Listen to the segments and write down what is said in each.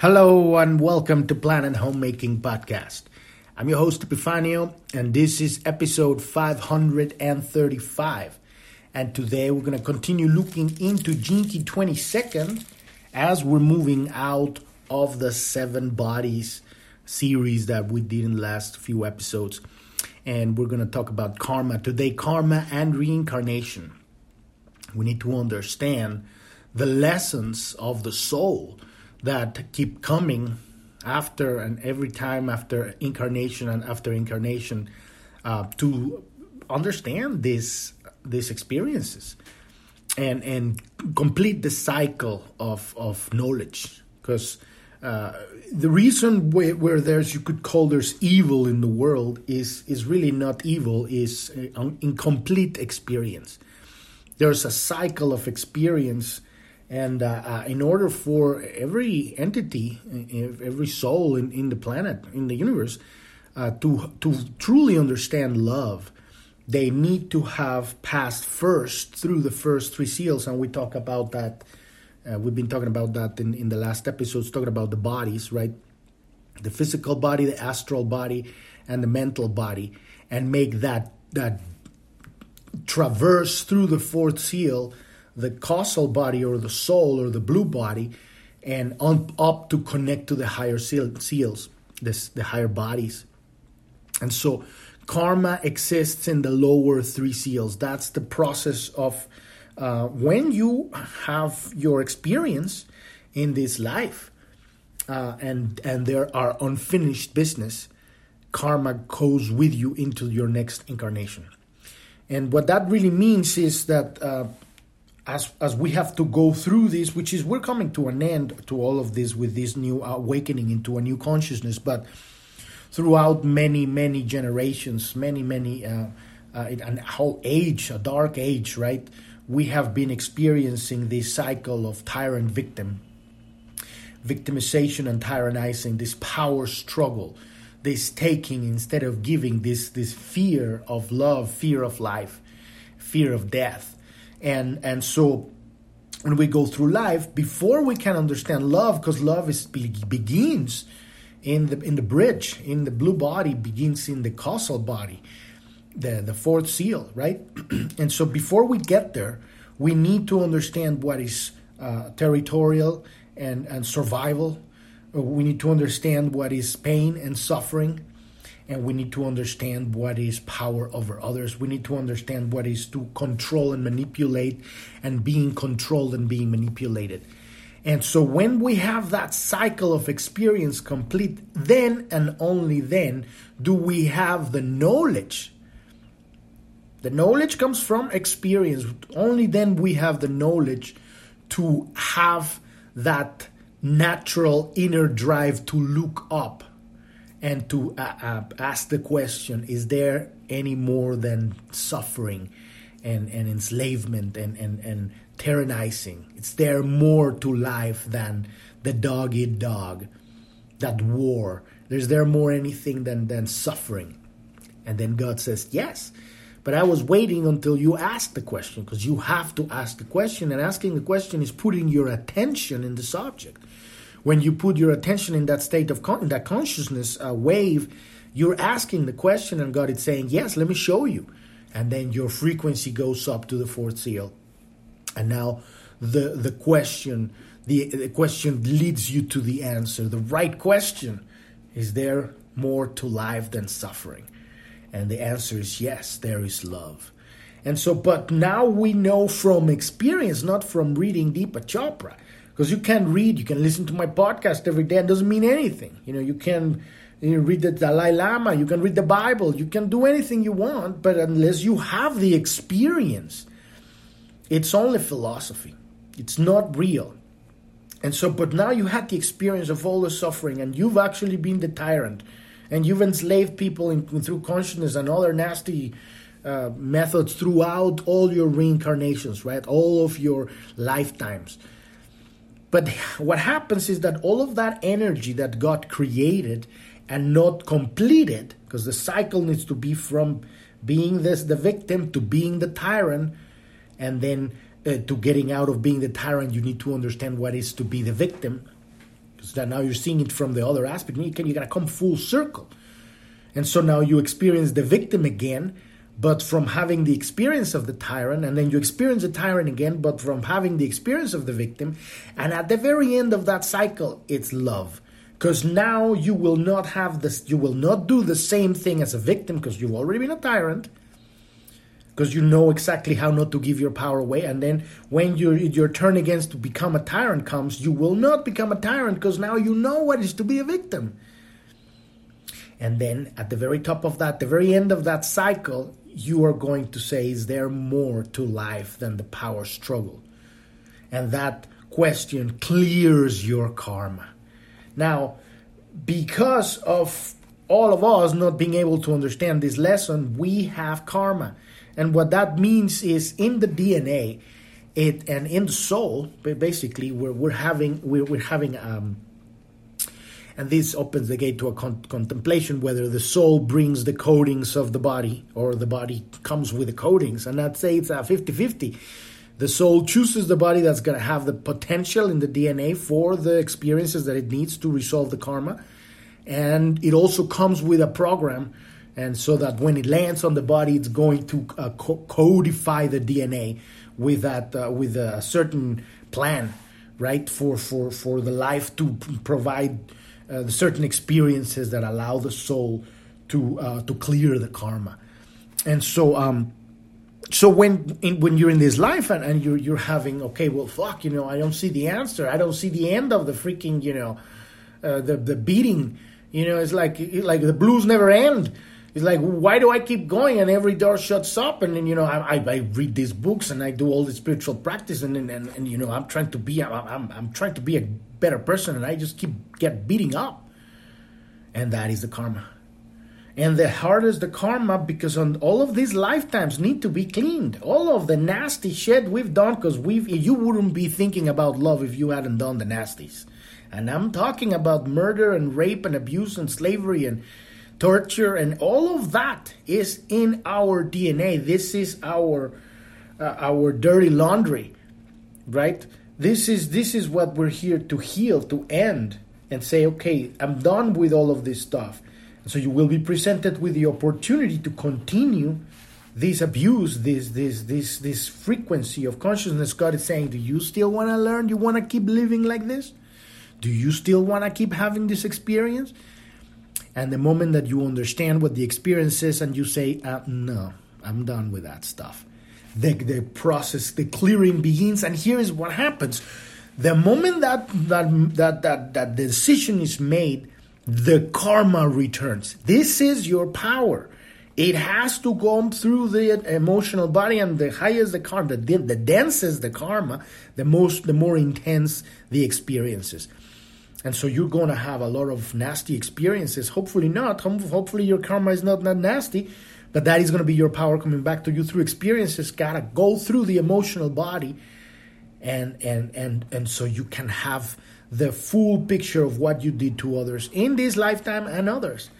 Hello and welcome to Planet Homemaking Podcast. I'm your host Epifanio and this is episode 535. And today we're going to continue looking into Key 22nd as we're moving out of the seven bodies series that we did in the last few episodes. And we're going to talk about karma today, karma and reincarnation. We need to understand the lessons of the soul that keep coming after and every time after incarnation and after incarnation uh, to understand these these experiences and and complete the cycle of of knowledge. Because uh, the reason where, where, there's you could call there's evil in the world is is really not evil is incomplete experience. There's a cycle of experience and uh, uh, in order for every entity, every soul in, in the planet, in the universe, uh, to, to truly understand love, they need to have passed first through the first three seals. And we talk about that. Uh, we've been talking about that in, in the last episodes, talking about the bodies, right? The physical body, the astral body, and the mental body, and make that that traverse through the fourth seal the causal body or the soul or the blue body and on, up to connect to the higher seal, seals, this, the higher bodies. And so karma exists in the lower three seals. That's the process of uh, when you have your experience in this life uh, and, and there are unfinished business, karma goes with you into your next incarnation. And what that really means is that uh, as as we have to go through this, which is we're coming to an end to all of this with this new awakening into a new consciousness, but throughout many many generations, many many uh, uh, a whole age, a dark age, right? We have been experiencing this cycle of tyrant victim, victimization and tyrannizing, this power struggle, this taking instead of giving, this this fear of love, fear of life, fear of death and and so when we go through life before we can understand love because love is begins in the in the bridge in the blue body begins in the causal body the the fourth seal right? And so before we get there we need to understand what is uh, territorial and and survival. We need to understand what is pain and suffering and we need to understand what is power over others. We need to understand what is to control and manipulate and being controlled and being manipulated. And so when we have that cycle of experience complete, then and only then do we have the knowledge. The knowledge comes from experience. Only then we have the knowledge to have that natural inner drive to look up and to uh, uh, ask the question is there any more than suffering and, and enslavement and, and, and tyrannizing? Is there more to life than the dog eat dog, that war? Is there more anything than, than suffering? And then God says, Yes. But I was waiting until you asked the question because you have to ask the question, and asking the question is putting your attention in the subject when you put your attention in that state of con- that consciousness uh, wave, you're asking the question, and God is saying, "Yes, let me show you," and then your frequency goes up to the fourth seal, and now the the question the, the question leads you to the answer. The right question is there more to life than suffering? And the answer is yes, there is love. And so, but now we know from experience, not from reading Deepak Chopra, because you can read, you can listen to my podcast every day. It doesn't mean anything. You know, you can you know, read the Dalai Lama, you can read the Bible, you can do anything you want, but unless you have the experience, it's only philosophy. It's not real. And so, but now you had the experience of all the suffering, and you've actually been the tyrant, and you've enslaved people in, through consciousness and other nasty uh, methods throughout all your reincarnations, right? All of your lifetimes. But what happens is that all of that energy that God created and not completed, because the cycle needs to be from being this the victim to being the tyrant, and then uh, to getting out of being the tyrant, you need to understand what is to be the victim. because now you're seeing it from the other aspect. You, can, you got to come full circle. And so now you experience the victim again, but from having the experience of the tyrant, and then you experience the tyrant again, but from having the experience of the victim. And at the very end of that cycle, it's love. Because now you will not have this, you will not do the same thing as a victim because you've already been a tyrant because you know exactly how not to give your power away. And then when your your turn against to become a tyrant comes, you will not become a tyrant because now you know what is to be a victim. And then at the very top of that, the very end of that cycle, you are going to say, Is there more to life than the power struggle? And that question clears your karma. Now, because of all of us not being able to understand this lesson, we have karma. And what that means is in the DNA, it and in the soul, basically, we're, we're having we're, we're having um, and this opens the gate to a con- contemplation whether the soul brings the coatings of the body or the body comes with the coatings and i'd say it's a 50-50 the soul chooses the body that's going to have the potential in the dna for the experiences that it needs to resolve the karma and it also comes with a program and so that when it lands on the body, it's going to uh, co- codify the DNA with that uh, with a certain plan, right? For for for the life to provide uh, the certain experiences that allow the soul to uh, to clear the karma, and so um. So when in, when you're in this life and, and you're you're having okay well fuck you know I don't see the answer. I don't see the end of the freaking you know uh, the the beating. You know it's like like the blues never end. It's like, why do I keep going? And every door shuts up? And then, you know, I, I, I read these books and I do all the spiritual practice. And, and, and, and you know, I'm trying to be, I'm, I'm, I'm trying to be a better person and I just keep get beating up. And that is the karma. And the hardest the karma because on all of these lifetimes need to be cleaned. All of the nasty shit we've done because we've you wouldn't be thinking about love if you hadn't done the nasties. And I'm talking about murder and rape and abuse and slavery and torture, and all of that is in our DNA. This is our uh, our dirty laundry, right? This is this is what we're here to heal, to end, and say, okay, I'm done with all of this stuff. so you will be presented with the opportunity to continue this abuse, this this this this frequency of consciousness. God is saying, do you still want to learn? You want to keep living like this? Do you still want to keep having this experience? And the moment that you understand what the experience is and you say, uh, no, I'm done with that stuff, the, the process, the clearing begins. And here is what happens. The moment that, that, that, that, that decision is made, the karma returns. This is your power. It has to go through the emotional body, and the higher the karma, the, the denser the karma, the most, the more intense the experiences. And so you're going to have a lot of nasty experiences. Hopefully not. Hopefully your karma is not that nasty, but that is going to be your power coming back to you through experiences. Gotta go through the emotional body, and and and and so you can have the full picture of what you did to others in this lifetime and others.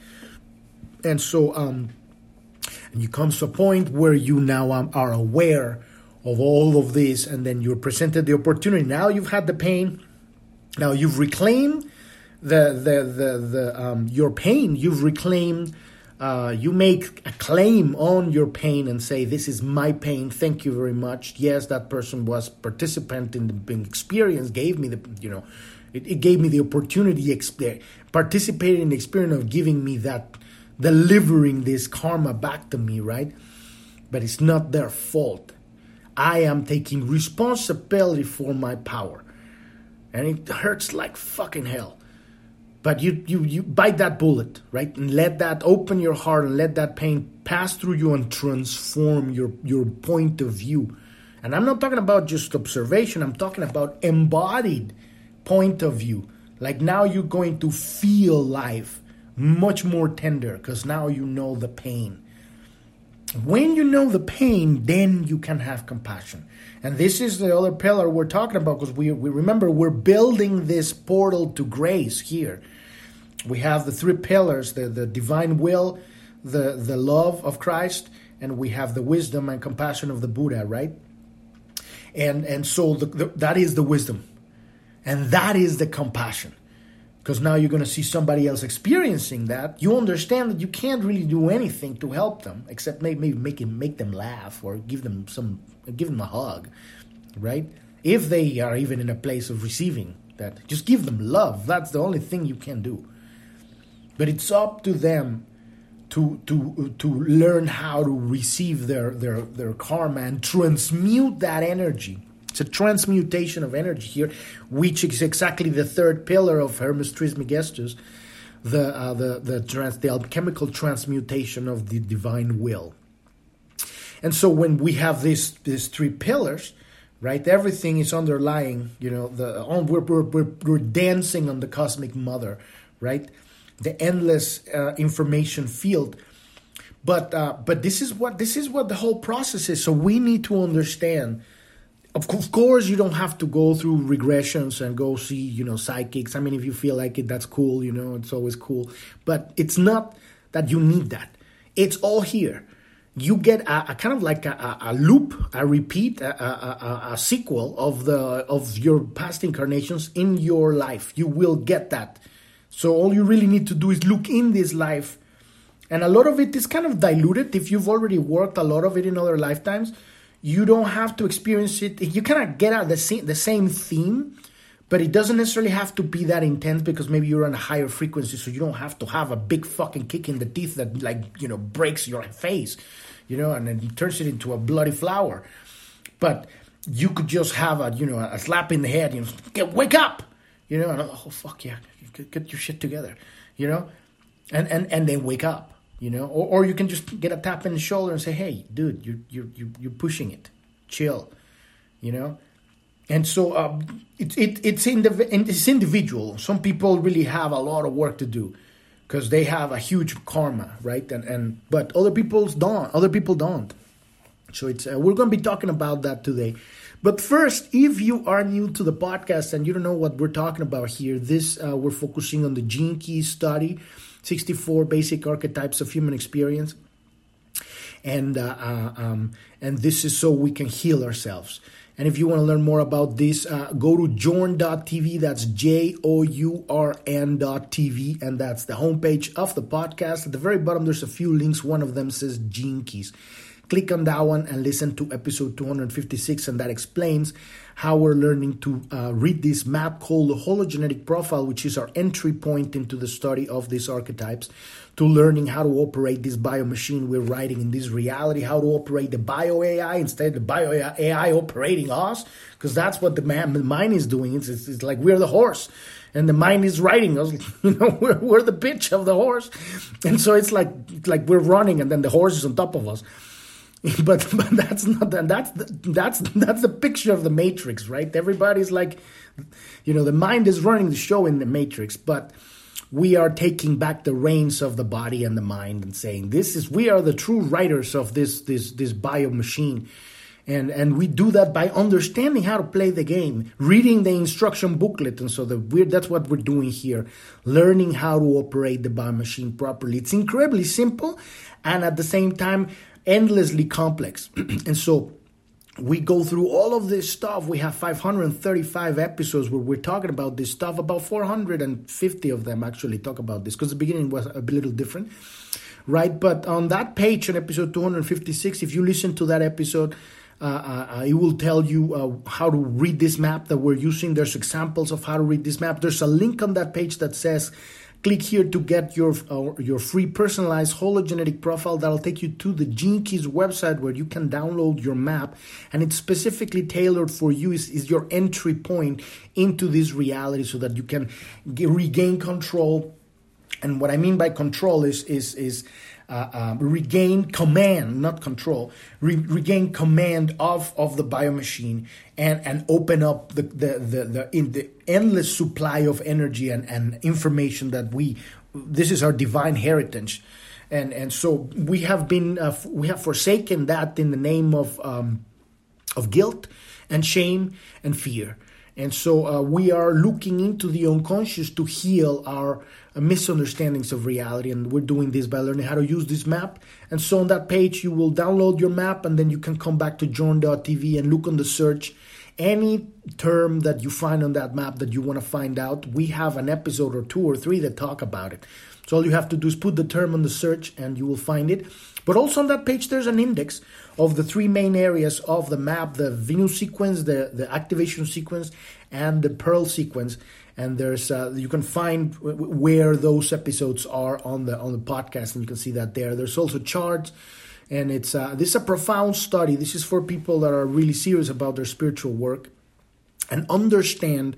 And so um, and you come to a point where you now um, are aware of all of this, and then you're presented the opportunity. Now you've had the pain now you've reclaimed the the the, the um, your pain. You've reclaimed. Uh, you make a claim on your pain and say, "This is my pain. Thank you very much." Yes, that person was participant in the experience. Gave me the you know, it, it gave me the opportunity. Exp- participated in the experience of giving me that, delivering this karma back to me. Right, but it's not their fault. I am taking responsibility for my power and it hurts like fucking hell. But you, you, you bite that bullet, right? And let that open your heart and let that pain pass through you and transform your, your point of view. And I'm not talking about just observation, I'm talking about embodied point of view. Like now you're going to feel life much more tender because now you know the pain. When you know the pain, then you can have compassion. And this is the other pillar we're talking about because we, we remember we're building this portal to grace here. We have the three pillars the, the divine will, the, the love of Christ, and we have the wisdom and compassion of the Buddha, right? And, and so the, the, that is the wisdom, and that is the compassion. because now you're going to see somebody else experiencing that you understand that you can't really do anything to help them except maybe make him make them laugh or give them some give them a hug right? If they are even in a place of receiving that just give them love. That's the only thing you can do. But it's up to them to to to learn how to receive their their their karma and transmute that energy. It's a transmutation of energy here, which is exactly the third pillar of Hermes Trismegistus, the uh, the the, trans, the alchemical transmutation of the divine will. And so when we have these these three pillars, right, everything is underlying. You know, the we're, we're we're we're dancing on the cosmic mother, right, the endless uh, information field. But uh, but this is what this is what the whole process is. So we need to understand of course you don't have to go through regressions and go see you know psychics i mean if you feel like it that's cool you know it's always cool but it's not that you need that it's all here you get a, a kind of like a, a, loop a repeat a, a, sequel of the of your past incarnations in your life. You will get that. So all you really need to do is look in this life. And a lot of it is kind of diluted. If you've already worked a lot of it in other lifetimes you don't have to experience it. You cannot get out the same the same theme, but it doesn't necessarily have to be that intense because maybe you're on a higher frequency, so you don't have to have a big fucking kick in the teeth that like you know breaks your face, you know, and then he turns it into a bloody flower. But you could just have a you know a slap in the head, you know, get wake up, you know, and oh fuck yeah, get your shit together, you know, and and and then wake up you know? Or, or you can just get a tap in the shoulder and say hey dude you're you're you're, you're pushing it. Chill you know? And so uh, it, it, it's, in the, it's individual. Some people really have a lot of work to do because they have a huge karma right and, and but other people's don't other people don't so it's uh, we're going to be talking about that today but first if you are new to the podcast and you don't know what we're talking about here this uh, we're focusing on the gene key study 64 basic archetypes of human experience. And, uh, uh, um, and this is so we can heal ourselves. And if you want to learn more about this, uh, go to journ.tv. That's J O U R N.tv. And that's the homepage of the podcast. At the very bottom, there's a few links. One of them says Gene Keys. Click on that one and listen to episode 256, and that explains how we're learning to uh, read this map called the hologenetic profile, which is our entry point into the study of these archetypes, to learning how to operate this bio machine we're writing in this reality, how to operate the bio AI instead of the bio AI operating us, because that's what the, man, the mind is doing. It's, it's, it's like we're the horse and the mind is riding us. You know, we're, we're the bitch of the horse, and so it's like like we're running, and then the horse is on top of us. but but that's not that that's the, that's that's the picture of the matrix right everybody's like you know the mind is running the show in the matrix but we are taking back the reins of the body and the mind and saying this is we are the true writers of this this this bio machine. And and we do that by understanding how to play the game reading the instruction booklet. And so the we're that's what we're doing here learning how to operate the bio machine properly. It's incredibly simple and at the same time endlessly complex. and so we go through all of this stuff. We have 535 episodes where we're talking about this stuff. About 450 of them actually talk about this because the beginning was a little different, right? But on that page, on episode 256, if you listen to that episode, uh, uh, it will tell you uh, how to read this map that we're using. There's examples of how to read this map. There's a link on that page that says Click here to get your uh, your free personalized hologenetic profile that'll take you to the Gene Keys website where you can download your map and it's specifically tailored for you. Is, is your entry point into this reality so that you can get, regain control. And what I mean by control is is is uh, um, regain command, not control, re- regain command of, of the biomachine and, and open up the, the, the, the, in the endless supply of energy and, and information that we, this is our divine heritage. And, and so we have been, uh, we have forsaken that in the name of, um, of guilt and shame and fear. And so uh, we are looking into the unconscious to heal our uh, misunderstandings of reality. And we're doing this by learning how to use this map. And so on that page, you will download your map and then you can come back to journ.tv and look on the search any term that you find on that map that you want to find out, we have an episode or two or three that talk about it. So all you have to do is put the term on the search and you will find it. But also on that page, there's an index of the three main areas of the map the Venus sequence, the, the activation sequence, and the Pearl sequence. And there's uh, you can find where those episodes are on the on the podcast, and you can see that there. There's also charts and it's uh, this is a profound study. This is for people that are really serious about their spiritual work and understand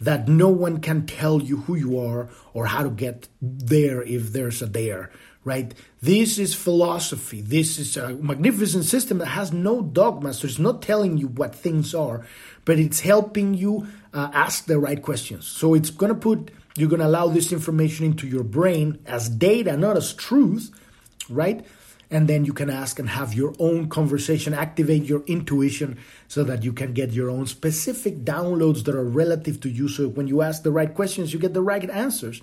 that no one can tell you who you are or how to get there if there's a there right? This is philosophy. This is a magnificent system that has no dogmas so it's not telling you what things are but it's helping you uh, ask the right questions. So it's going to put you're going to allow this information into your brain as data not as truth right and then you can ask and have your own conversation, activate your intuition so that you can get your own specific downloads that are relative to you. So when you ask the right questions, you get the right answers.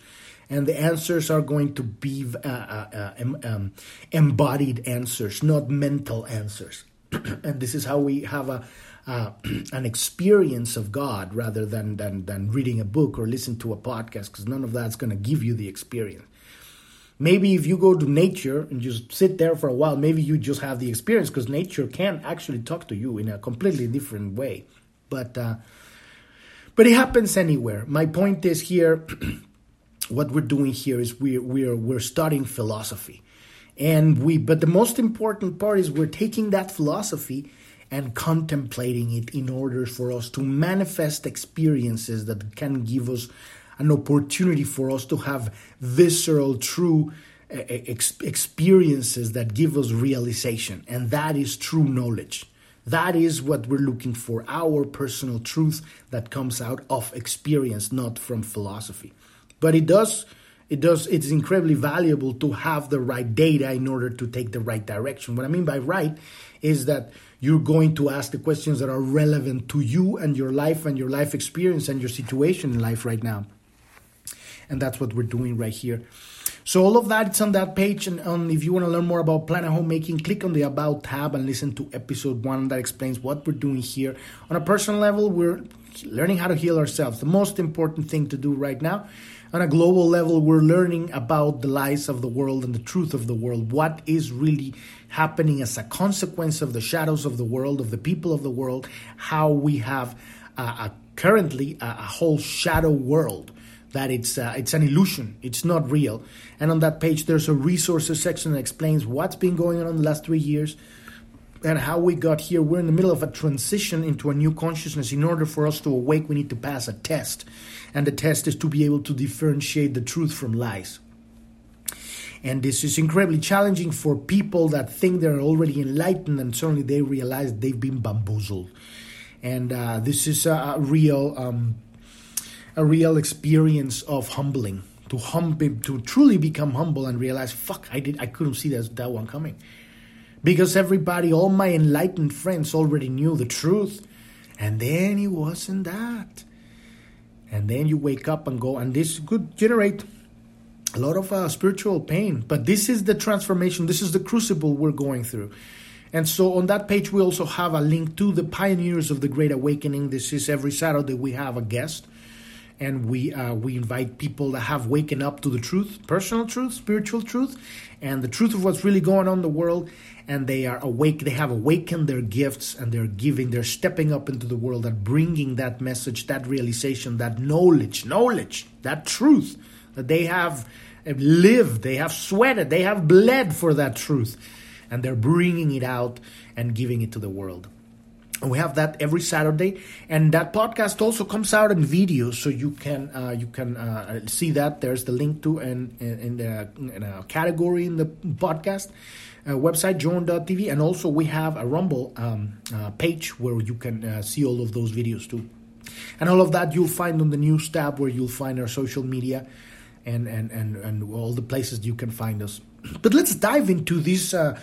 And the answers are going to be uh, uh, uh, um, embodied answers, not mental answers. and this is how we have a, uh, an experience of God rather than, than, than reading a book or listen to a podcast, because none of that's going to give you the experience. Maybe if you go to nature and just sit there for a while, maybe you just have the experience because nature can actually talk to you in a completely different way. But uh, but it happens anywhere. My point is here. what we're doing here is we're we're we're studying philosophy, and we. But the most important part is we're taking that philosophy and contemplating it in order for us to manifest experiences that can give us an opportunity for us to have visceral, true eh, eh, ex- experiences that give us realization. And that is true knowledge. That is what we're looking for our personal truth that comes out of experience, not from philosophy. But it does. It does. It's incredibly valuable to have the right data in order to take the right direction. What I mean by right is that you're going to ask the questions that are relevant to you and your life and your life experience and your situation in life right now and that's what we're doing right here. So all of that it's on that page, and um, if you want to learn more about planet homemaking, click on the About tab and listen to episode one that explains what we're doing here. On a personal level, we're learning how to heal ourselves. The most important thing to do right now. On a global level, we're learning about the lies of the world and the truth of the world. What is really happening as a consequence of the shadows of the world, of the people of the world, how we have uh, a, currently a whole shadow world that it's uh, it's an illusion, it's not real. And on that page, there's a resources section that explains what's been going on in the last three years and how we got here. We're in the middle of a transition into a new consciousness. In order for us to awake, we need to pass a test, and the test is to be able to differentiate the truth from lies. And this is incredibly challenging for people that think they're already enlightened and suddenly they realize they've been bamboozled. And uh, this is a, real. Um, a real experience of humbling. To hum to truly become humble and realize fuck i did i couldn't see that, that one coming. Because everybody all my enlightened friends already knew the truth. And then it wasn't that. And then you wake up and go and this could generate a lot of uh, spiritual pain. But this is the transformation. This is the crucible we're going through. And so on that page we also have a link to the pioneers of the great awakening. This is every saturday we have a guest and we uh, we invite people that have waken up to the truth, personal truth, spiritual truth, and the truth of what's really going on in the world. And they are awake. They have awakened their gifts, and they're giving. They're stepping up into the world and bringing that message, that realization, that knowledge, knowledge, that truth that they have lived, they have sweated, they have bled for that truth, and they're bringing it out and giving it to the world we have that every Saturday, and that podcast also comes out in video, so you can uh, you can uh, see that. There's the link to in in, the in a category in the podcast uh, website journ.tv, and also we have a Rumble um, uh, page where you can uh, see all of those videos too, and all of that you'll find on the news tab where you'll find our social media, and and and and all the places you can find us. But let's dive into this uh,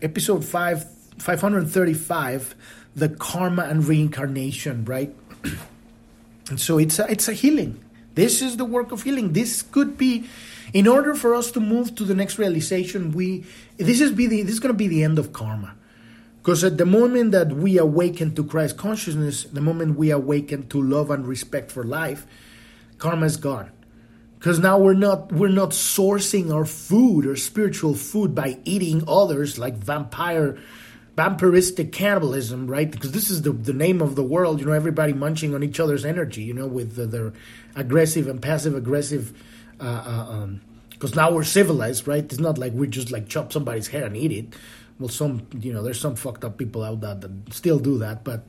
episode five. 535 the karma and reincarnation, right? and so it's a, it's a healing. This is the work of healing. This could be, in order for us to move to the next realization, we this is be the this is going to be the end of karma, Because at the moment that we awaken to Christ consciousness, the moment we awaken to love and respect for life, karma is gone. Because now we're not we're not sourcing our food or spiritual food by eating others like vampire vampiristic cannibalism, right? Because this is the, the name of the world, you know, everybody munching on each other's energy, you know, with the, their aggressive and passive aggressive. Because uh, uh, um, now we're civilized, right? It's not like we just like chop somebody's head and eat it. Well, some, you know, there's some fucked up people out there that still do that, but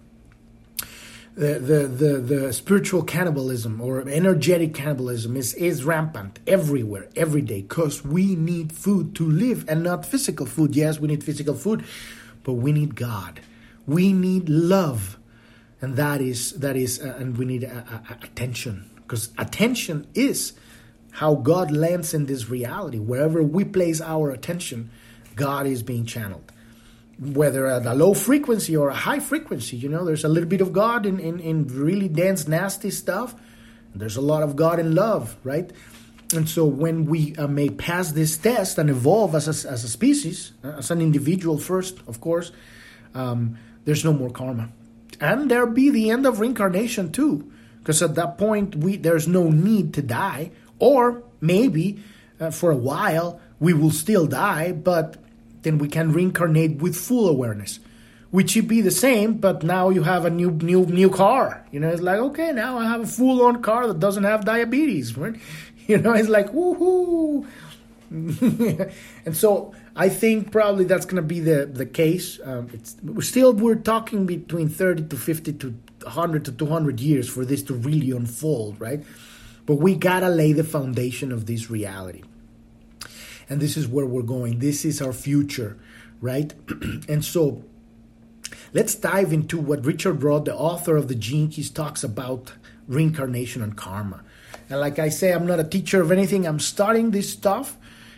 the, the, the, the spiritual cannibalism or energetic cannibalism is, is rampant everywhere, every day, because we need food to live and not physical food. Yes, we need physical food, but we need God. We need love. And that is, that is, uh, and we need uh, uh, attention, because attention is how God lands in this reality. Wherever we place our attention, God is being channeled whether at a low frequency or a high frequency. You know, there's a little bit of God in, in, in really dense, nasty stuff. There's a lot of God in love, right? And so when we uh, may pass this test and evolve as a, as a species, uh, as an individual first, of course, um, there's no more karma. And there'll be the end of reincarnation too. Because at that point, we there's no need to die. Or maybe uh, for a while, we will still die, but then we can reincarnate with full awareness which should be the same but now you have a new new new car you know it's like okay now i have a full on car that doesn't have diabetes right you know it's like woohoo and so i think probably that's going to be the the case um, it's we're still we're talking between 30 to 50 to 100 to 200 years for this to really unfold right but we gotta lay the foundation of this reality and this is where we're going. This is our future, right? and so let's dive into what Richard Rudd, the author of the Gene Keys, talks about reincarnation and karma. And like I say, I'm not a teacher of anything. I'm studying this stuff,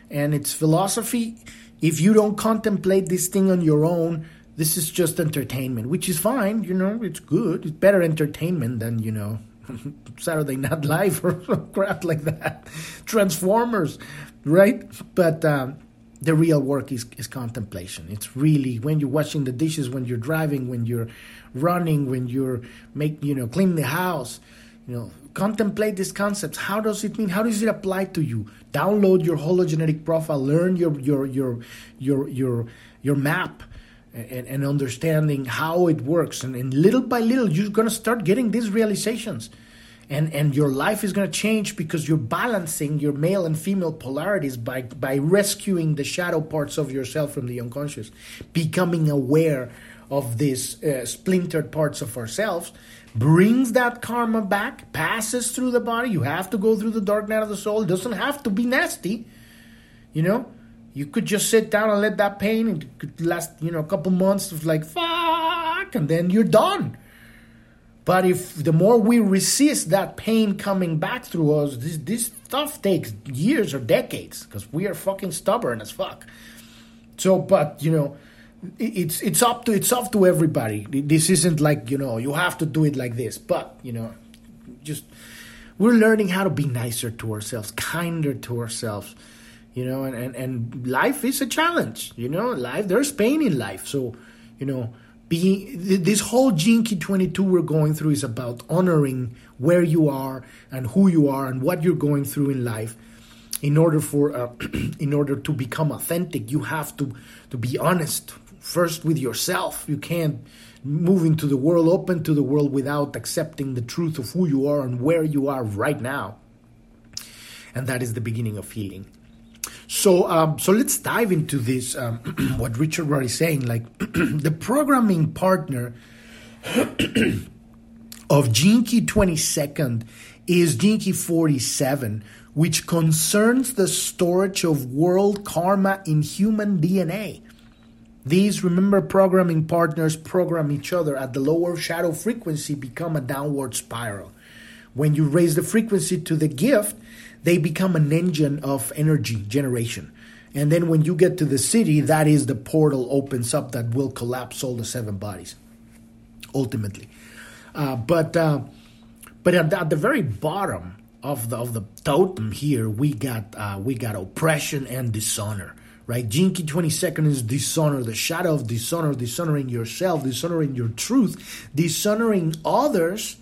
and it's philosophy. If you don't contemplate this thing on your own, this is just entertainment, which is fine. You know, it's good. It's better entertainment than you know Saturday Night Live or crap like that. Transformers right? But um, the real work is, is contemplation. It's really when you're washing the dishes, when you're driving, when you're running, when you're make you know cleaning the house. You know, contemplate these concepts. How does it mean? How does it apply to you? Download your hologenetic profile. Learn your your your your your your map. And, and understanding how it works and, and little by little you're going to start getting these realizations and and your life is going to change because you're balancing your male and female polarities by by rescuing the shadow parts of yourself from the unconscious becoming aware of these uh, splintered parts of ourselves brings that karma back passes through the body. You have to go through the dark night of the soul. It doesn't have to be nasty. You know you could just sit down and let that pain it could last you know a couple months of like fuck and then you're done. But if the more we resist that pain coming back through us, this, this stuff takes years or decades because we are fucking stubborn as fuck. So, but you know, it's it's up to it's up to everybody. This isn't like you know you have to do it like this. But you know, just we're learning how to be nicer to ourselves, kinder to ourselves. You know, and, and, and life is a challenge. You know, life there's pain in life. So, you know, being this whole Key 22 we're going through is about honoring where you are and who you are and what you're going through in life in order for uh, in order to become authentic you have to to be honest first with yourself you can't move into the world open to the world without accepting the truth of who you are and where you are right now and that is the beginning of healing so, um, so let's dive into this. Um, what Richard Rudd is saying, like the programming partner of Gene Key 22nd is Gene Key 47, which concerns the storage of world karma in human DNA. These, remember, programming partners program each other at the lower shadow frequency, become a downward spiral. When you raise the frequency to the gift, they become an engine of energy generation. And then when you get to the siddhi, that is the portal opens up that will collapse all the seven bodies, ultimately. Uh, but uh, but at the, at the, very bottom of the of the totem here, we got uh, we got oppression and dishonor right? Key 22nd is dishonor, the shadow of dishonor, dishonoring yourself, dishonoring your truth, dishonoring others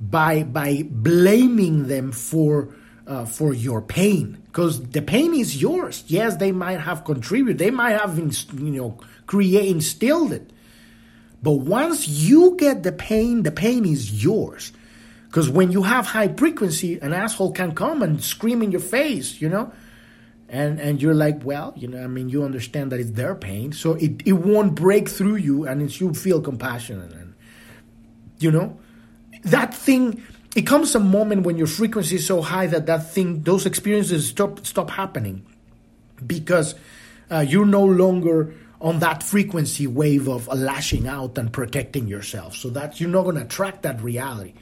by by blaming them for uh, for your pain because the pain is yours. Yes, they might have contributed, they might have you know create instilled it, but once you get the pain, the pain is yours. Because when you have high frequency, an asshole can come and scream in your face, you know, and and you're like, well, you know, I mean, you understand that it's their pain, so it it won't break through you, and it's you feel compassionate, and you know, that thing. It comes a moment when your frequency is so high that that thing, those experiences stop stop happening, because uh, you're no longer on that frequency wave of lashing out and protecting yourself. So that you're not going to attract that reality.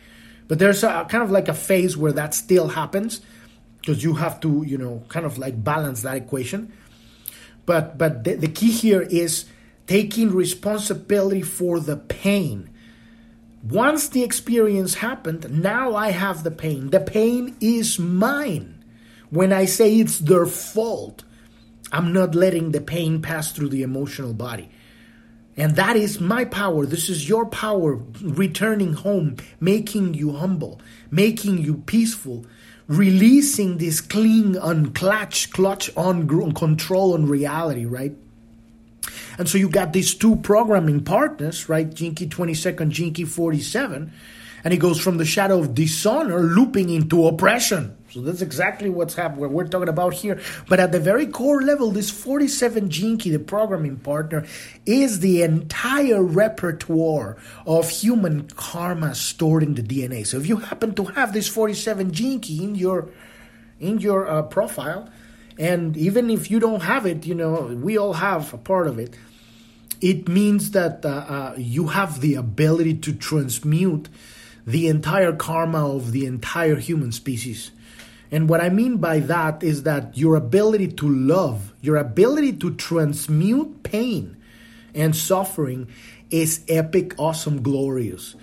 But there's a kind of like a phase where that still happens because you have to, you know, kind of like balance that equation. But but the, the key here is taking responsibility for the pain. Once the experience happened, now I have the pain. The pain is mine. When I say it's their fault, I'm not letting the pain pass through the emotional body. And that is my power. This is your power returning home, making you humble, making you peaceful, releasing this cling on clutch, clutch on control on reality, right? And so you got these two programming partners, right? Gene Key 22nd, Gene Key 47. And it goes from the shadow of dishonor looping into oppression. So that's exactly what's happening, what we're talking about here. But at the very core level, this 47 gene key, the programming partner, is the entire repertoire of human karma stored in the DNA. So if you happen to have this 47 gene key in your in your uh, profile, and even if you don't have it, you know we all have a part of it. It means that uh, uh, you have the ability to transmute the entire karma of the entire human species and what I mean by that is that your ability to love, your ability to transmute pain and suffering is epic, awesome, glorious.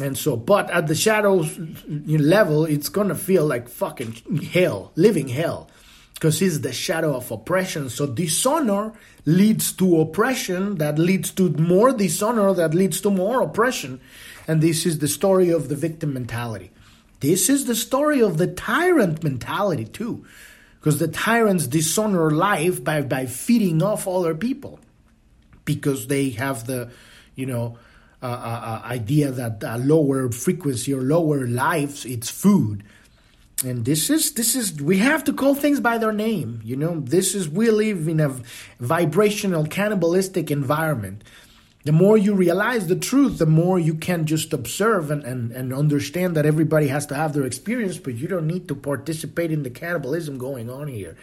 And so, but at the shadows level, it's gonna feel like fucking hell, living hell, because it's the shadow of oppression. So, dishonor leads to oppression, that leads to more dishonor, that leads to more oppression. And this is the story of the victim mentality. This is the story of the tyrant mentality, too, because the tyrants dishonor life by, by feeding off other people because they have the, you know, uh, uh, uh idea that uh, lower frequency or lower lives, it's food. And this is this is we have to call things by their name. You know, this is we live in a vibrational cannibalistic environment the more you realize the truth, the more you can just observe and, and, and understand that everybody has to have their experience, but you don't need to participate in the cannibalism going on here.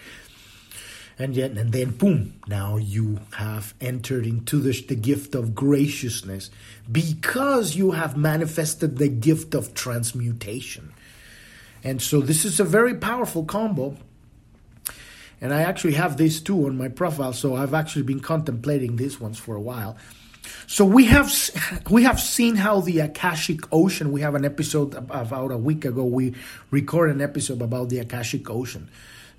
And yet, and then boom, now you have entered into the, the gift of graciousness because you have manifested the gift of transmutation. And so, this is a very powerful combo. And I actually have these two on my profile, so I've actually been contemplating these ones for a while. So we have we have seen how the Akashic Ocean. We have an episode about a week ago. We recorded an episode about the Akashic Ocean.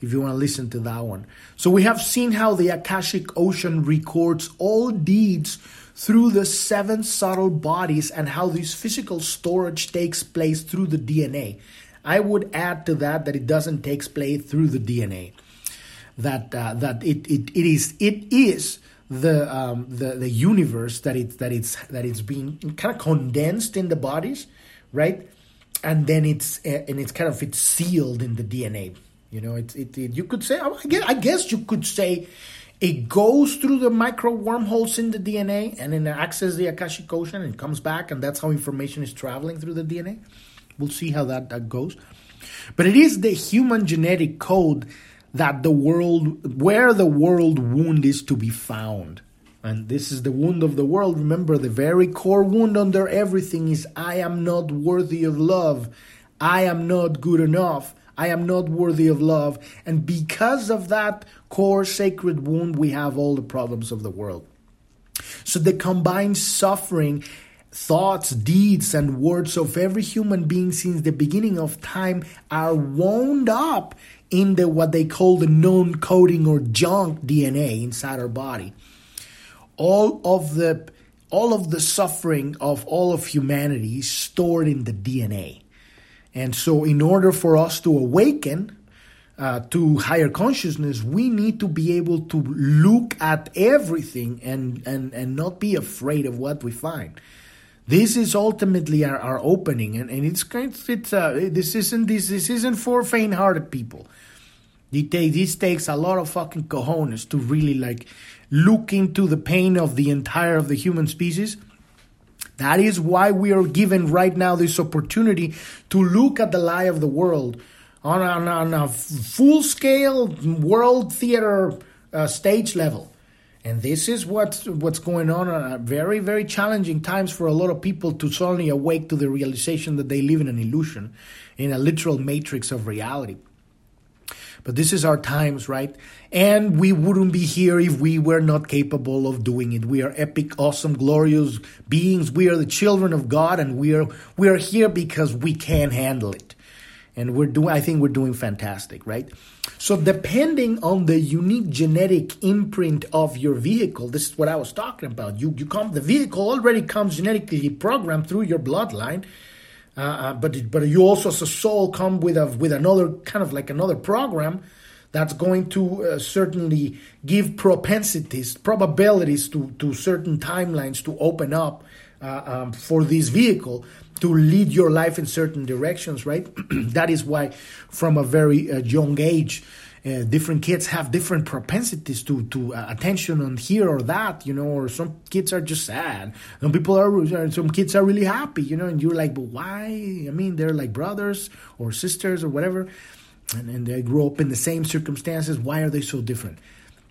If you want to listen to that one, so we have seen how the Akashic Ocean records all deeds through the seven subtle bodies and how this physical storage takes place through the DNA. I would add to that that it doesn't take place through the DNA. That uh, that it, it it is it is the um, the the universe that it's that it's that it's being kind of condensed in the bodies, right? And then it's uh, and it's kind of it's sealed in the DNA. You know, it's it, it you could say I guess, I guess you could say it goes through the micro wormholes in the DNA and then accesses the Akashic Ocean and comes back, and that's how information is traveling through the DNA. We'll see how that, that goes. But it is the human genetic code that the world, where the world wound is to be found. And this is the wound of the world. Remember, the very core wound under everything is I am not worthy of love. I am not good enough. I am not worthy of love. And because of that core sacred wound, we have all the problems of the world. So the combined suffering thoughts, deeds, and words of every human being since the beginning of time are wound up in the what they call the non-coding or junk DNA inside our body. All of the all of the suffering of all of humanity is stored in the DNA. And so in order for us to awaken uh, to higher consciousness, we need to be able to look at everything and, and, and not be afraid of what we find. This is ultimately our, our opening, and, and it's it's uh, this isn't this this isn't for faint-hearted people. This takes a lot of fucking cojones to really like look into the pain of the entire of the human species. That is why we are given right now this opportunity to look at the lie of the world on a, on a full scale world theater uh, stage level. And this is what's what's going on at very very challenging times for a lot of people to suddenly awake to the realization that they live in an illusion, in a literal matrix of reality. But this is our times, right? And we wouldn't be here if we were not capable of doing it. We are epic, awesome, glorious beings. We are the children of God, and we are we are here because we can handle it and we're doing i think we're doing fantastic right? So depending on the unique genetic imprint of your vehicle this is what i was talking about. You you come the vehicle already comes genetically programmed through your bloodline uh, uh, but but you also as a soul come with a with another kind of like another program that's going to uh, certainly give propensities probabilities to to certain timelines to open up uh, um, for this vehicle to lead your life in certain directions, right? that is why, from a very uh, young age, uh, different kids have different propensities to to uh, attention on here or that, you know. Or some kids are just sad. Some people are, uh, some kids are really happy, you know. And you're like, but why? I mean, they're like brothers or sisters or whatever, and, and they grow up in the same circumstances. Why are they so different?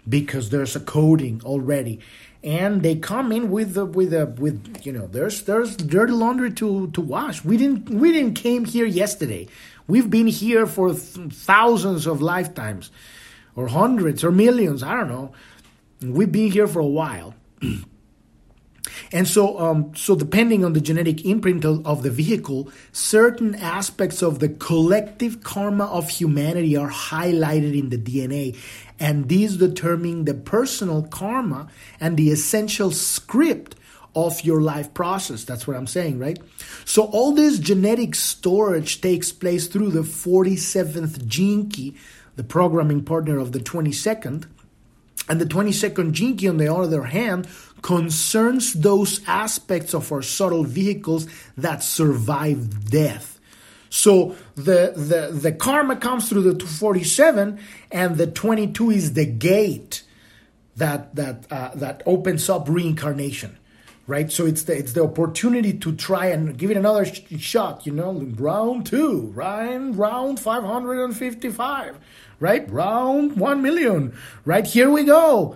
Because there's a coding already and they come in with the with a with you know there's there's dirty laundry to to wash. We didn't we didn't came here yesterday. We've been here for th- thousands of lifetimes, or hundreds or millions. I don't know. We've been here for a while. And so, um, so depending on the genetic imprint of, the vehicle, certain aspects of the collective karma of humanity are highlighted in the DNA, and these determine the personal karma and the essential script of your life process. That's what I'm saying, right? So all this genetic storage takes place through the 47th gene key, the programming partner of the 22nd. And the 22nd gene key, on the other hand, concerns those aspects of our subtle vehicles that survive death. So the, the, the karma comes through the 247, and the 22 is the gate that that uh, that opens up reincarnation, right? So it's the it's the opportunity to try and give it another sh- shot. You know, round two, right? Round 555, right? Round one million, right? Here we go.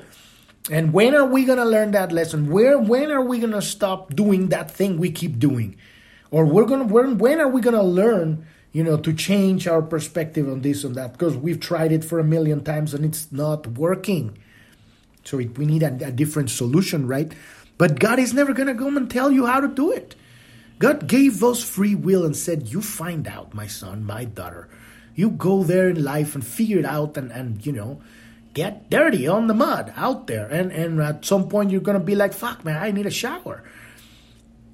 And when are we gonna learn that lesson? Where when are we gonna stop doing that thing we keep doing? Or we're gonna when when are we gonna learn, you know, to change our perspective on this and that? Because we've tried it for a million times and it's not working. So it, we need a, a different solution, right? But God is never gonna come and tell you how to do it. God gave us free will and said, You find out, my son, my daughter. You go there in life and figure it out and, and you know, get dirty on the mud out there. And, and at some point, you're going to be like, fuck, man, I need a shower.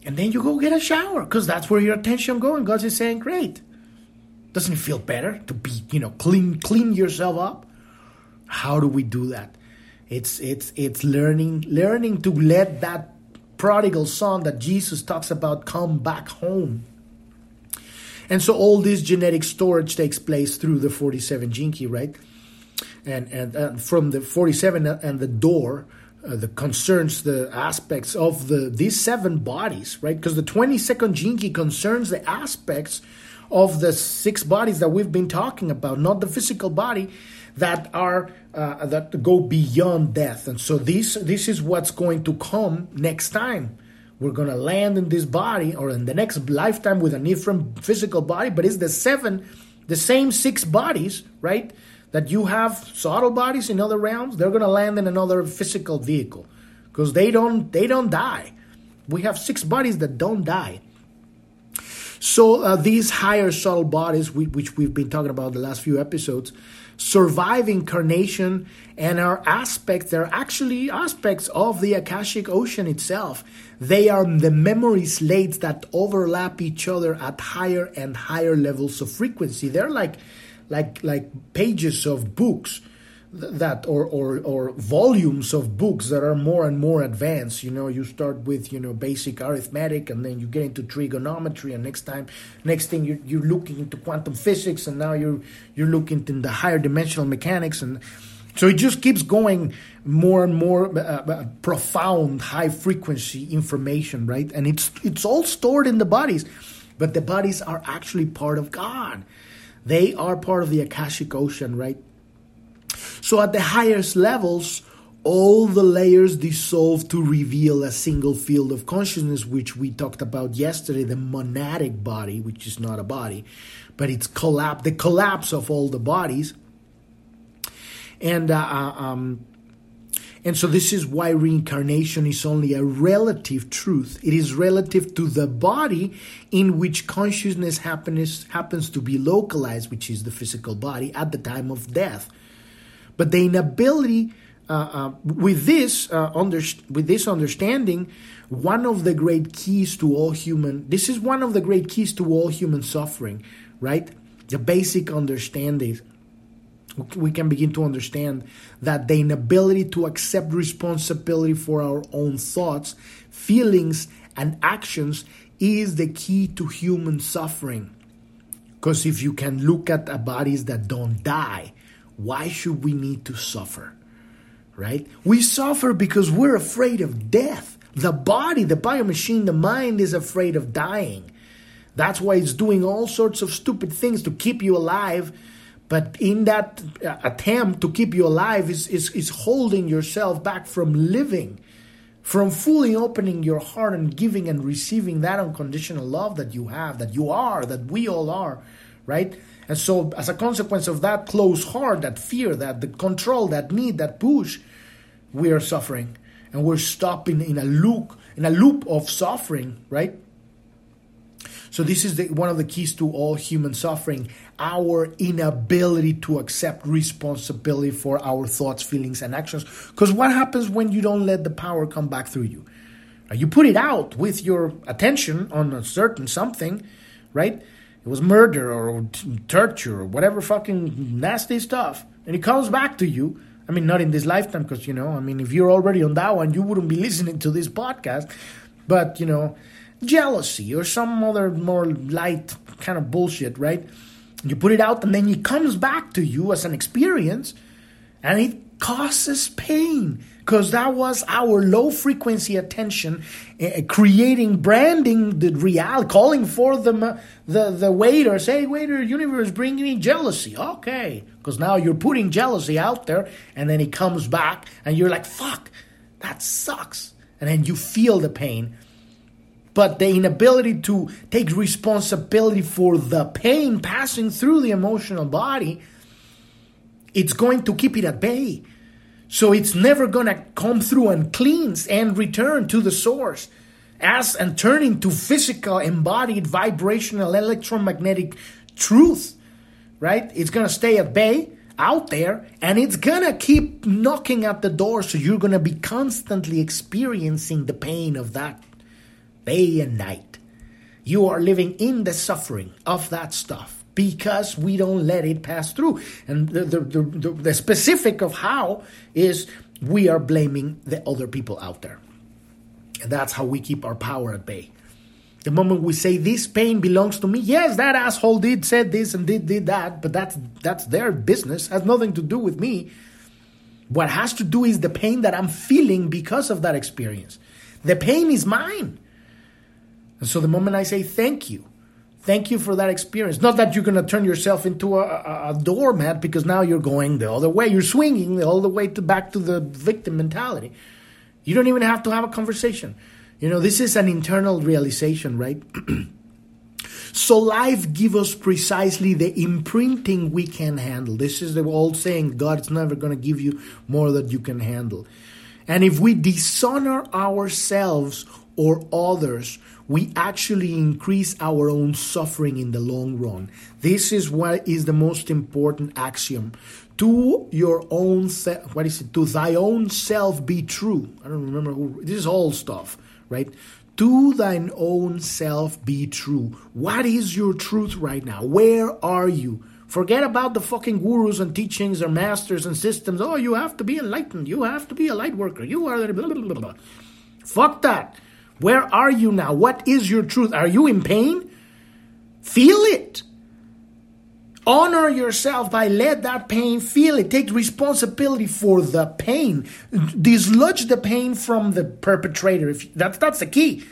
And then you go get a shower because that's where your attention going. God is saying, great. Doesn't it feel better to be, you know, clean, clean yourself up? How do we do that? It's, it's, it's learning, learning to let that prodigal son that Jesus talks about come back home. And so all this genetic storage takes place through the 47 gene key, right? And and, and from the 47 and the door uh, the concerns the aspects of the these seven bodies right? Because the 22nd gene key concerns the aspects of the six bodies that we've been talking about not the physical body that are uh, that go beyond death. And so this this is what's going to come next time. We're going to land in this body or in the next lifetime with a different physical body but it's the seven the same six bodies right that you have subtle bodies in other realms, they're going to land in another physical vehicle because they don't they don't die. We have six bodies that don't die. So uh, these higher subtle bodies, which we've been talking about the last few episodes, survive incarnation and are aspects, they're actually aspects of the Akashic Ocean itself. They are the memory slates that overlap each other at higher and higher levels of frequency. They're like like like pages of books that or, or or volumes of books that are more and more advanced. You know you start with you know basic arithmetic and then you get into trigonometry and next time next thing you're, you're looking into quantum physics and now you're you're looking into the higher dimensional mechanics and so it just keeps going more and more uh, uh, profound high frequency information right? And it's it's all stored in the bodies but the bodies are actually part of god they are part of the akashic ocean right so at the highest levels, all the layers dissolve to reveal a single field of consciousness, which we talked about yesterday, the monadic body, which is not a body, but it's collapse, the collapse of all the bodies. And uh, uh um, and so this is why reincarnation is only a relative truth. It is relative to the body in which consciousness happens happens to be localized, which is the physical body at the time of death. But the inability uh, uh, with this uh, under, with this understanding, one of the great keys to all human this is one of the great keys to all human suffering, right? The basic understanding we can begin to understand that the inability to accept responsibility for our own thoughts, feelings, and actions is the key to human suffering. Because if you can look at bodies that don't die, why should we need to suffer? Right? We suffer because we're afraid of death. The body, the biomachine, the mind is afraid of dying. That's why it's doing all sorts of stupid things to keep you alive. But in that attempt to keep you alive is, is, is holding yourself back from living, from fully opening your heart and giving and receiving that unconditional love that you have, that you are, that we all are, right? And so, as a consequence of that closed heart, that fear, that the control, that need, that push, we are suffering, and we're stopping in a loop, in a loop of suffering, right? So this is the, one of the keys to all human suffering: our inability to accept responsibility for our thoughts, feelings, and actions. Because what happens when you don't let the power come back through you? You put it out with your attention on a certain something, right? it was murder or torture or whatever fucking nasty stuff, and it comes back to you. I mean, not in this lifetime, because you know, I mean, if you're already on that one, you wouldn't be listening to this podcast. But you know, jealousy or some other more light kind of bullshit, right? You put it out, and then it comes back to you as an experience, and it causes pain because that was our low frequency attention uh, creating branding the real calling for the the the waiter say waiter universe bring me jealousy. Okay because now you're putting jealousy out there and then it comes back and you're like fuck that sucks. And then you feel the pain but the inability to take responsibility for the pain passing through the emotional body it's going to keep it at bay so it's never going to come through and cleanse and return to the source as and turn into physical, embodied, vibrational, electromagnetic truth, right? It's going to stay at bay out there and it's going to keep knocking at the door. So you're going to be constantly experiencing the pain of that day and night. You are living in the suffering of that stuff because we don't let it pass through. And the, the, the, the, specific of how is we are blaming the other people out there. And that's how we keep our power at bay. The moment we say this pain belongs to me, yes, that asshole did said this and did did that, but that's that's their business, has nothing to do with me. What has to do is the pain that I'm feeling because of that experience. The pain is mine. And so the moment I say thank you, Thank you for that experience. Not that you're going to turn yourself into a, a, a, doormat because now you're going the other way. You're swinging all the way to back to the victim mentality. You don't even have to have a conversation. You know, this is an internal realization, right? so life gives us precisely the imprinting we can handle. This is the old saying, God's never going to give you more than you can handle. And if we dishonor ourselves or others, we actually increase our own suffering in the long run. This is what is the most important axiom. To your own self, what is it? To thy own self be true. I don't remember who, this is all stuff, right? To thine own self be true. What is your truth right now? Where are you? Forget about the fucking gurus and teachings or masters and systems. Oh, you have to be enlightened. You have to be a light worker. You are blah, blah, blah, blah. Fuck that. Where are you now? What is your truth? Are you in pain? Feel it. Honor yourself by let that pain feel it. Take responsibility for the pain. Dislodge the pain from the perpetrator. If that's that's the key.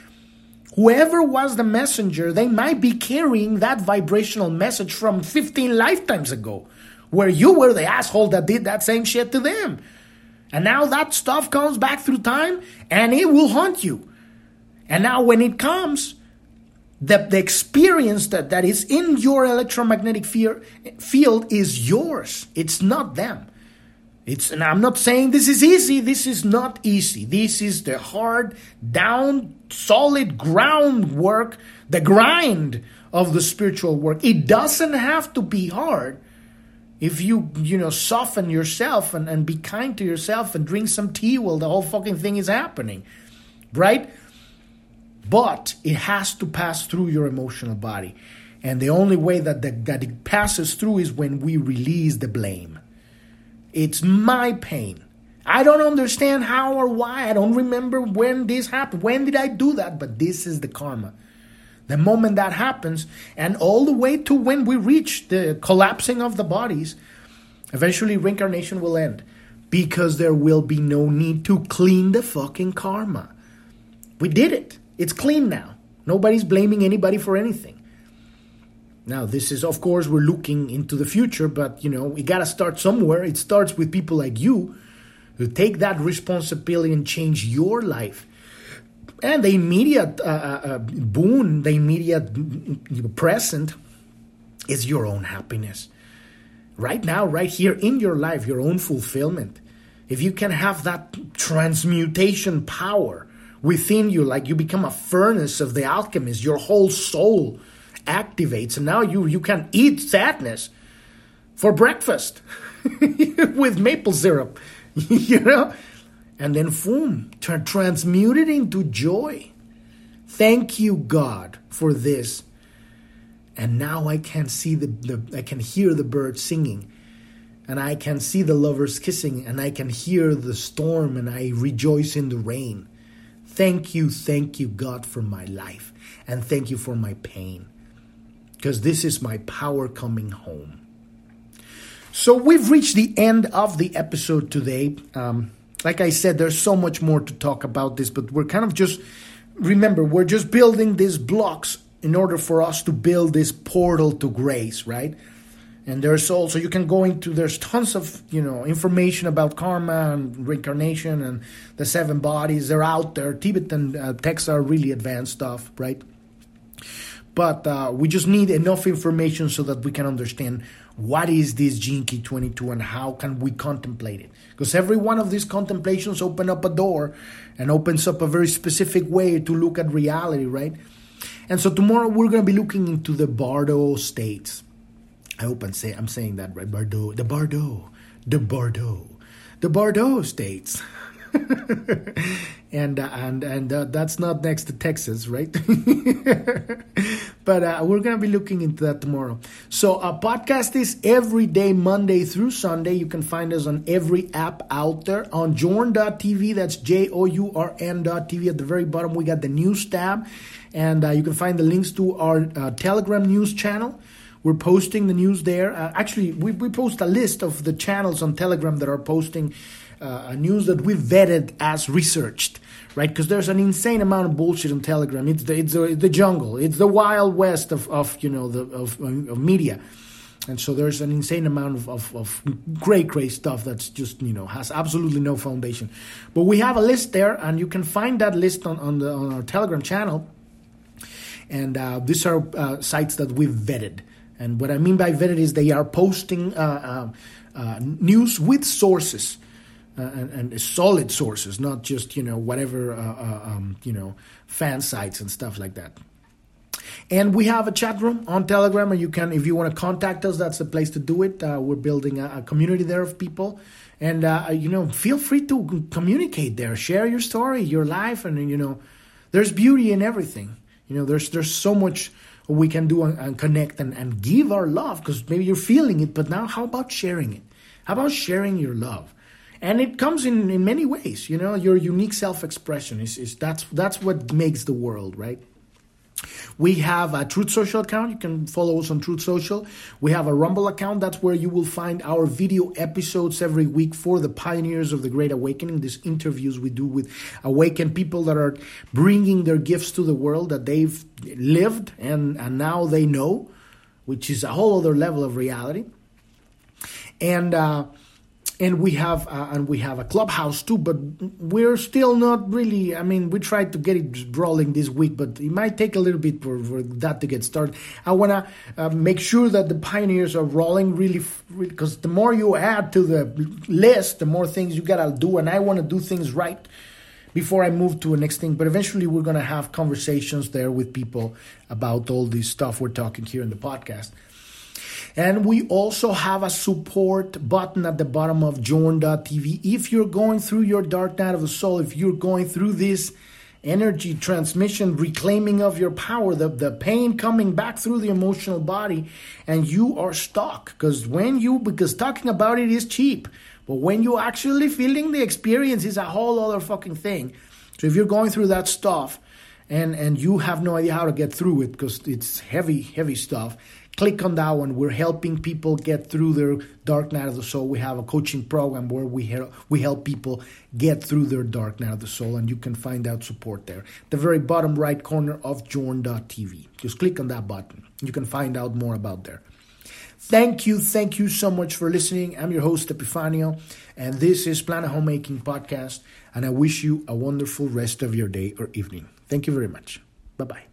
Whoever was the messenger, they might be carrying that vibrational message from 15 lifetimes ago, where you were the asshole that did that same shit to them. And now that stuff comes back through time and it will haunt you. And now when it comes, the, the experience that, that is in your electromagnetic fear, field is yours. It's not them. It's and I'm not saying this is easy. This is not easy. This is the hard, down, solid groundwork, the grind of the spiritual work. It doesn't have to be hard if you you know soften yourself and, and be kind to yourself and drink some tea while the whole fucking thing is happening. Right? But it has to pass through your emotional body. And the only way that, the, that it passes through is when we release the blame. It's my pain. I don't understand how or why. I don't remember when this happened. When did I do that? But this is the karma. The moment that happens, and all the way to when we reach the collapsing of the bodies, eventually reincarnation will end because there will be no need to clean the fucking karma. We did it. It's clean now. Nobody's blaming anybody for anything. Now, this is, of course, we're looking into the future, but you know, we got to start somewhere. It starts with people like you who take that responsibility and change your life. And the immediate uh, uh, uh boon, the immediate present is your own happiness. Right now, right here in your life, your own fulfillment. If you can have that transmutation power within you, like you become a furnace of the alchemist, your whole soul activates, and now you you can eat sadness for breakfast with maple syrup, you know, and then boom, tra- transmute it into joy. Thank you, God, for this. And now I can see the, the I can hear the birds singing and I can see the lovers kissing, and I can hear the storm, and I rejoice in the rain. Thank you, thank you, God, for my life, and thank you for my pain because this is my power coming home. So we've reached the end of the episode today. Um, like I said, there's so much more to talk about this, but we're kind of just remember we're just building these blocks in order for us to build this portal to grace, right? And there's also you can go into there's tons of you know information about karma and reincarnation and the seven bodies. They're out there. Tibetan uh, texts are really advanced stuff, right? but uh, we just need enough information so that we can understand what is this key 22 and how can we contemplate it because every one of these contemplations open up a door and opens up a very specific way to look at reality right and so tomorrow we're going to be looking into the bardo states i hope say, I'm saying that right Bordeaux, the Bordeaux, the Bordeaux, the bardo states and uh, and and uh, that's not next to Texas, right? but uh, we're gonna be looking into that tomorrow. So our podcast is every day, Monday through Sunday. You can find us on every app out there on Journ.tv. That's J O U R N.tv. At the very bottom, we got the news tab, and uh, you can find the links to our uh, Telegram news channel. We're posting the news there. Uh, actually, we, we post a list of the channels on Telegram that are posting uh, news that we've vetted as researched, right? Because there's an insane amount of bullshit on Telegram. It's the, it's the, the jungle. It's the wild west of, of you know the of, of media. And so there's an insane amount of, of, of, great, great stuff that's just, you know, has absolutely no foundation. But we have a list there, and you can find that list on, on, the, on our Telegram channel. And uh, these are uh, sites that we've vetted. And what I mean by vetted is they are posting uh, uh, uh news with sources uh, and, and, solid sources, not just you know whatever uh, uh, um, you know fan sites and stuff like that. And we have a chat room on Telegram, and you can, if you want to contact us, that's the place to do it. Uh, we're building a, a, community there of people, and uh, you know, feel free to communicate there, share your story, your life, and you know, there's beauty in everything. You know, there's there's so much we can do and, and connect and, and give our love because maybe you're feeling it, but now how about sharing it? How about sharing your love? and it comes in, in many ways you know your unique self-expression is, is that's that's what makes the world right we have a Truth Social account. You can follow us on Truth Social. We have a Rumble account. That's where you will find our video episodes every week for the pioneers of the Great Awakening. These interviews we do with awakened people that are bringing their gifts to the world that they've lived and, and now they know, which is a whole other level of reality. And, uh, and we have uh, and we have a clubhouse too but we're still not really i mean we tried to get it rolling this week but it might take a little bit for, for that to get started i want to uh, make sure that the pioneers are rolling really because the more you add to the list the more things you gotta do and i want to do things right before I move to the next thing. But eventually, we're to have conversations there with people about all this stuff we're talking here in the podcast. And we also have a support button at the bottom of journ.tv. If you're going through your dark night of the soul, if you're going through this energy transmission, reclaiming of your power, the, the pain coming back through the emotional body, and you are stuck. Because when you, because talking about it is cheap, but when you actually feeling the experience is a whole other fucking thing. So if you're going through that stuff and, and you have no idea how to get through it because it's heavy, heavy stuff, click on that one. We're helping people get through their dark night of the soul. We have a coaching program where we help, we help people get through their dark night of the soul, and you can find out support there. The very bottom right corner of journ.tv. Just click on that button. You can find out more about there. Thank you, thank you so much for listening. I'm your host, Epifanio, and this is Planet Homemaking Podcast, and I wish you a wonderful rest of your day or evening. Thank you very much. Bye bye.